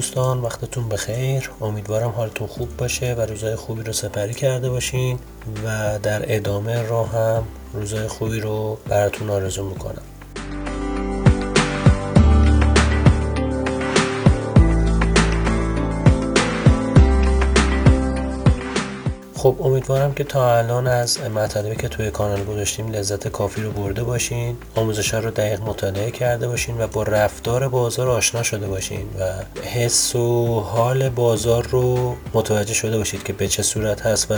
دوستان وقتتون بخیر. امیدوارم حالتون خوب باشه و روزای خوبی رو سپری کرده باشین و در ادامه راه هم روزای خوبی رو براتون آرزو می‌کنم. خب امیدوارم که تا الان از مطالبی که توی کانال گذاشتیم لذت کافی رو برده باشین آموزش رو دقیق مطالعه کرده باشین و با رفتار بازار آشنا شده باشین و حس و حال بازار رو متوجه شده باشید که به چه صورت هست و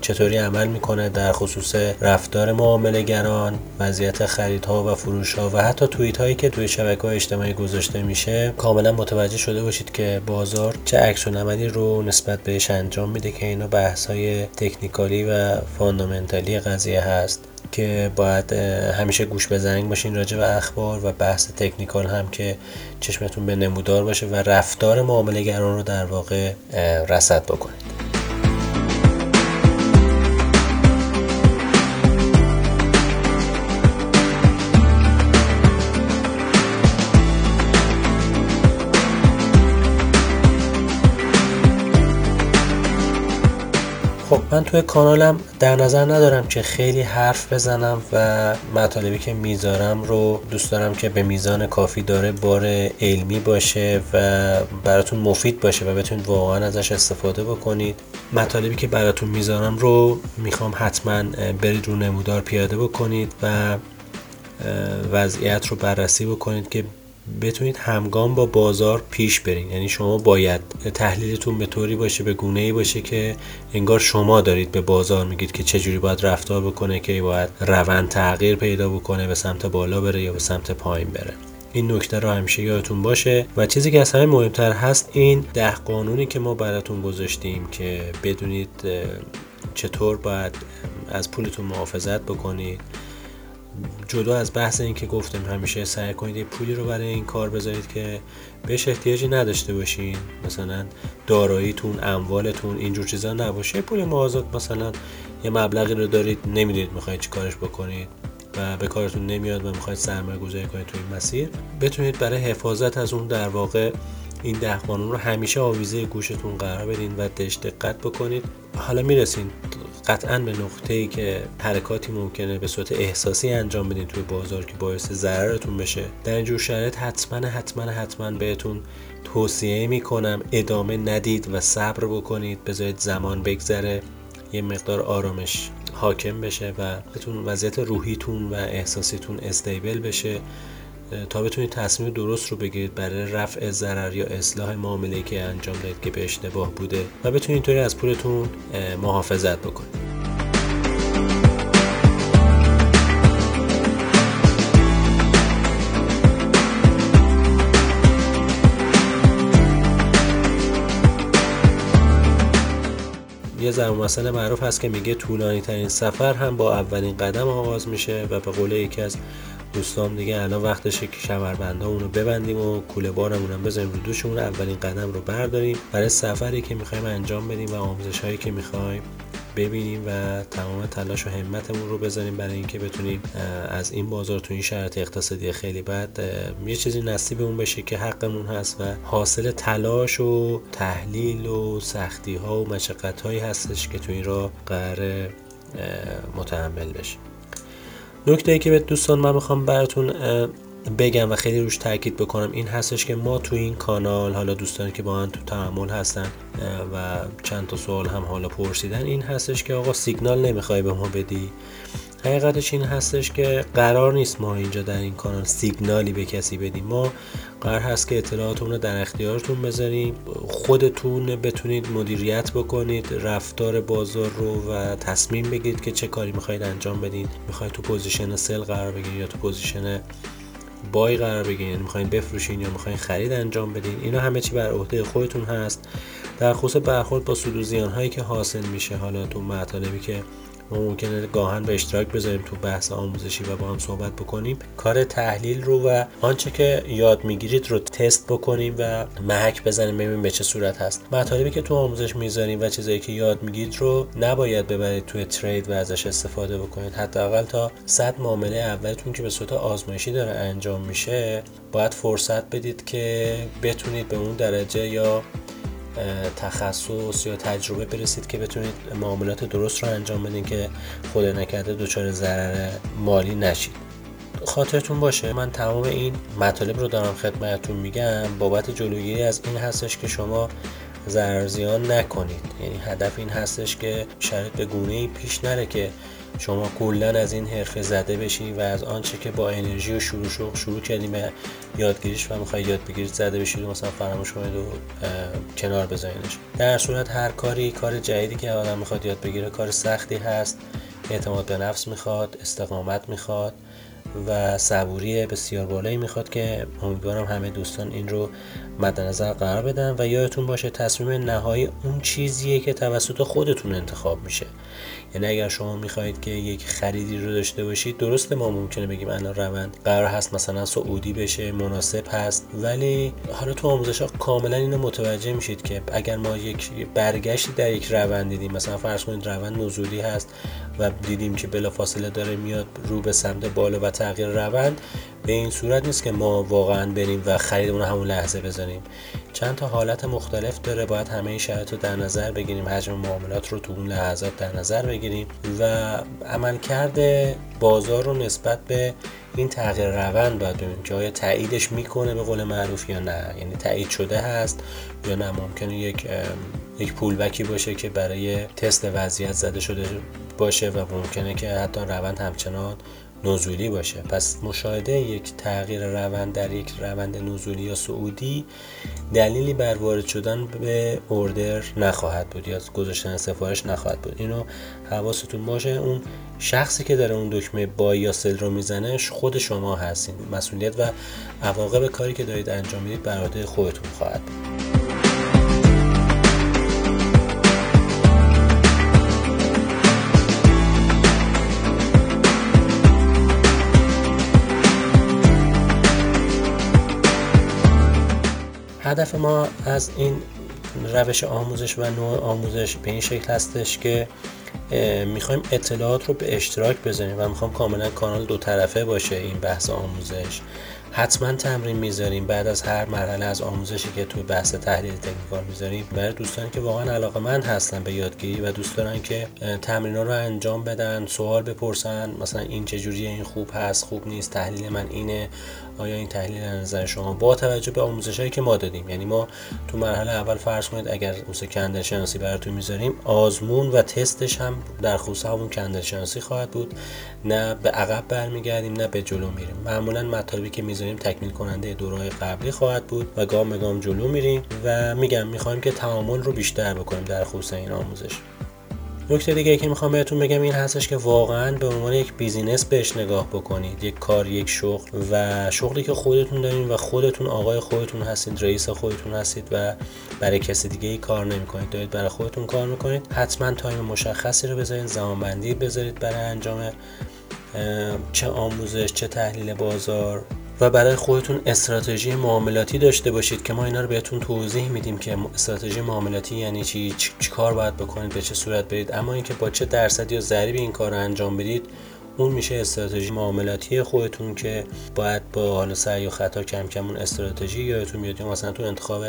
چطوری عمل می‌کنه در خصوص رفتار معامله گران وضعیت خریدها و فروشها و حتی توییت هایی که توی شبکه های اجتماعی گذاشته میشه کاملا متوجه شده باشید که بازار چه عکس نمدی رو نسبت بهش انجام میده که اینا بحث های تکنیکالی و فاندامنتالی قضیه هست که باید همیشه گوش به زنگ باشین راجع به اخبار و بحث تکنیکال هم که چشمتون به نمودار باشه و رفتار معامله گران رو در واقع رصد بکنید. من توی کانالم در نظر ندارم که خیلی حرف بزنم و مطالبی که می‌ذارم رو دوست دارم که به میزان کافی داره بار علمی باشه و براتون مفید باشه و بتونید واقعا ازش استفاده بکنید. مطالبی که براتون می‌ذارم رو می‌خوام حتما برید رو نمودار پیاده بکنید و وضعیت رو بررسی بکنید که بتونید همگام با بازار پیش برین. یعنی شما باید تحلیلتون به طوری باشه به گونه ای باشه که انگار شما دارید به بازار میگید که چجوری باید رفتار بکنه که باید روند تغییر پیدا بکنه به سمت بالا بره یا به سمت پایین بره. این نکته رو همیشه یادتون باشه. و چیزی که از همه مهمتر هست این ده قانونی که ما براتون گذاشتیم که بدونید چطور باید از پولتون محافظت بکنید. جدا از بحث این که گفتم همیشه سعی کنید یه پولی رو برای این کار بذارید که بهش احتیاجی نداشته باشین. مثلا داراییتون اموالتون اینجور چیزا نباشه. پول مازاد مثلا یه مبلغی رو دارید نمی‌دونید می‌خواید چی کارش بکنید و به کارتون نمیاد و می‌خواید سرمایه گذاری کنید تو این مسیر. بتونید برای حفاظت از اون در واقع این ده قانون رو همیشه آویزه گوشتون قرار بدین و دقت بکنید. حالا می‌رسین قطعا به نقطه ای که حرکاتی ممکنه به صورت احساسی انجام بدین توی بازار که باعث ضررتون بشه. در اینجور شرایط حتما حتما حتما بهتون توصیه می‌کنم ادامه ندید و صبر بکنید. بذارید زمان بگذره. یه مقدار آرامش حاکم بشه و بتون وضعیت روحیتون و احساسیتون استیبل بشه. تا بتونید تصمیم درست رو بگیرید برای رفع ضرر یا اصلاح معامله که انجام دهید که به اشتباه بوده و بتونید اینطوری از پولتون محافظت بکنید. یه ضرب مسئله معروف هست که میگه طولانی ترین سفر هم با اولین قدم آغاز میشه و به قول یکی از دوستان دیگه الان وقتشه که شمربنده اونو ببندیم و کوله بارمون هم بزنیم رو دوشمون اولین قدم رو برداریم. برای سفری که می‌خوایم انجام بدیم و آموزش هایی که می‌خوایم. ببینیم و تمام تلاش و همتمون رو بذاریم برای اینکه بتونیم از این بازار تو این شرط اقتصادی خیلی بد یه چیزی نصیبمون بشه که حقمون هست و حاصل تلاش و تحلیل و سختی ها و مشقت هایی هستش که تو این را قرار متحمل بشیم نکته ای که به دوستان من می‌خوام براتون بگم و خیلی روش تاکید بکنم. این هستش که ما تو این کانال حالا دوستانی که با من تو تعامل هستن و چند تا سوال هم حالا پرسیدن این هستش که آقا سیگنال نمی‌خوای به ما بدی. حقیقتش این هستش که قرار نیست ما اینجا در این کانال سیگنالی به کسی بدیم. ما قرار هست که اطلاعاتون رو در اختیارتون بذاریم. خودتون بتونید مدیریت بکنید رفتار بازار رو و تصمیم بگیرید که چه کاری می‌خواید انجام بدین. می‌خواید تو position sell قرار بگیرید یا تو position بای قرار بگیرید یعنی می‌خواین بفروشین یا می‌خواین خرید انجام بدین اینا همه چی بر عهده خودتون هست. در خصوص برخورد با سود هایی که حاصل میشه حالا تو مطالبی که ما ممکنه گاهن به اشتراک بذاریم تو بحث آموزشی و با هم صحبت بکنیم. کار تحلیل رو و آنچه که یاد می‌گیرید رو تست بکنیم و محک بزنیم ببینیم به چه صورت هست. مطالبی که تو آموزش می‌ذاریم و چیزایی که یاد می‌گیرید رو نباید ببرید توی ترید و ازش استفاده بکنید. حداقل تا صد معامله اولتون که به صورت آزمایشی داره انجام میشه باید فرصت بدید که بتونید به اون درجه یا تخصص یا تجربه برسید که بتونید معاملات درست رو انجام بدین که خود نکرده دچار ضرر مالی نشید. خاطرتون باشه. من تمام این مطالب رو دارم خدمتتون میگم. بابت جلوگیری از این هستش که شما ضرر زیان نکنید. یعنی هدف این هستش که شرط به گونه ای پیش نره که شما کلا از این حرفه زده بشی و از آنچه که با انرژی و شروع شروع, شروع کردیم یادگیریش و می‌خوای یاد بگیرید زده بشید و مثلا فراموش کنید و کنار بذارینش. در صورت هر کاری کار جدیدی که آدم می‌خواد یاد بگیره کار سختی هست اعتماد به نفس می‌خواد استقامت می‌خواد. و صبوری بسیار بالایی می‌خواد که امیدوارم همه دوستان این رو مد نظر قرار بدن و یادتون باشه تصمیم نهایی اون چیزیه که توسط خودتون انتخاب میشه. یعنی اگر شما می‌خواهید که یک خریدی رو داشته باشید درسته ما ممکنه بگیم الان روند قرار هست مثلا سعودی بشه مناسب هست ولی حالا تو آموزش ها کاملا اینو متوجه میشید که اگر ما یک برگشتی در یک روند دیدیم مثلا فرض کنید روند نزولی هست و دیدیم که بلافاصله داره میاد رو به سمت بالا و تغییر روند به این صورت نیست که ما واقعا بریم و خریدمون همون لحظه بزنیم. چند تا حالت مختلف داره باید همه این شرایط رو در نظر بگیریم حجم معاملات رو تو اون لحظات در نظر بگیریم و عملکرد بازار رو نسبت به این تغییر روند باید ببینیم که آیا تاییدش می‌کنه به قول معروف یا نه. یعنی تایید شده هست یا نه. ممکنه یک یک پولبکی باشه که برای تست وضعیت زده شده باشه و ممکنه که حتی روند همچنان نزولی باشه. پس مشاهده یک تغییر روند در یک روند نزولی یا سعودی دلیلی بر وارد شدن به اوردر نخواهد بود یا گذاشتن سفارش نخواهد بود. اینو حواستون باشه. اون شخصی که داره اون دکمه با یا سل رو می‌زنه خود شما هستین. مسئولیت و عواقب کاری که دارید انجام می‌دید بر عهده خودتون خواهد بود. هدف ما از این روش آموزش و نوع آموزش به این شکل هستش که می‌خوایم اطلاعات رو به اشتراک بذاریم و می‌خوام کاملا کانال دو طرفه باشه این بحث آموزش. حتما تمرین می‌ذاریم. بعد از هر مرحله از آموزشی که توی بحث تحلیل تکنیکال می‌ذاریم برای دوستانی که واقعا علاقه من هستن به یادگیری و دوست دارن که تمرین رو انجام بدن سوال بپرسن مثلا این چجوریه این خوب هست خوب نیست تحلیل من اینه آیا این تحلیل نظر شما؟ با توجه به آموزش هایی که ما دادیم. یعنی ما تو مرحله اول فرض کنید اگر موسیقی کندل شناسی براتون می‌ذاریم آزمون و تستش هم در خصوص همون کندل شناسی خواهد بود. نه به عقب برمیگردیم نه به جلو میریم. معمولا مطالبی که می‌ذاریم تکمیل کننده دورهای قبلی خواهد بود و گام به گام جلو میریم و میگم می‌خوایم که تعامل رو بیشتر بکنیم در خصوص این آموزش. نکته دیگه که می‌خوام بهتون بگم این هستش که واقعا به عنوان یک بیزینس بهش نگاه بکنید. یک کار یک شغل و شغلی که خودتون دارین و خودتون آقای خودتون هستید رئیس خودتون هستید و برای کسی دیگه ای کار نمی‌کنید. دارید برای خودتون کار می‌کنید. حتما تایم مشخصی رو بذارید زمانبندی بذارید برای انجام چه آموزش چه تحلیل بازار و برای خودتون استراتژی معاملاتی داشته باشید که ما اینا رو بهتون توضیح میدیم که استراتژی معاملاتی یعنی چی چی کار باید بکنید به چه صورت برید. اما اینکه با چه درصدی یا ضریبی این کار رو انجام بدید اون میشه استراتژی معاملاتی خودتون که باید با حالا سعی و خطا کم کم اون استراتژی یادتون میاد مثلا تو انتخاب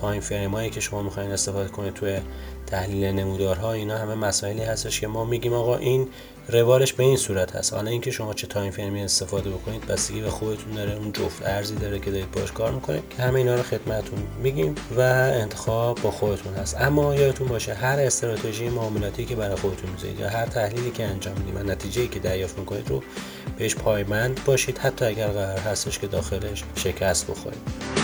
time frame هایی که شما می‌خواین استفاده کنید توی تحلیل نمودارها اینا همه مسائلی هستش که ما میگیم آقا این روالش به این صورت هست. حالا اینکه شما چه time frame ی استفاده بکنید بستگی به خودتون داره اون جفت ارزی داره که دارید باش کار می‌کنید. که همه اینا رو خدمتتون میگیم و انتخاب با خودتون هست. اما یادتون باشه هر استراتژی معاملاتی که برای خودتون می‌ذارید یا هر تحلیلی که انجام می‌دید و نتیجه که دریافت می‌کنید رو بهش پایبند باشید. حتی اگر قرار هستش که داخلش شکست بخورید.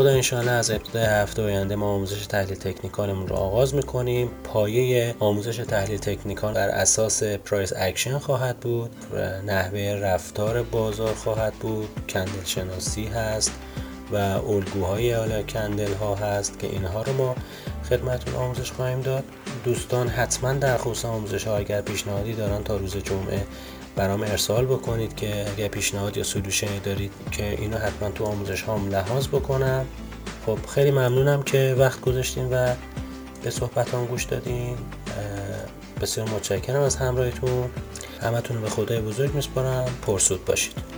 خدا انشاءالله از ابتدای هفته آینده ما آموزش تحلیل تکنیکالمون رو آغاز می‌کنیم. پایه آموزش تحلیل تکنیکال بر اساس price action خواهد بود. نحوه رفتار بازار خواهد بود. candle شناسی هست و الگوهای حالا candle ها هست که اینها رو ما خدمتون آموزش خواهیم داد. دوستان حتما در خصوص آموزش ها اگر پیشنهادی دارن تا روز جمعه برام ارسال بکنید که اگر پیشنهاد یا solution ی دارید که اینو حتما تو آموزش هام لحاظ بکنم. خب خیلی ممنونم که وقت گذاشتین و به صحبت گوش دادین. بسیار متشکرم از همراهیتون. همتون به خدای بزرگ میسپارم. پرسود باشید.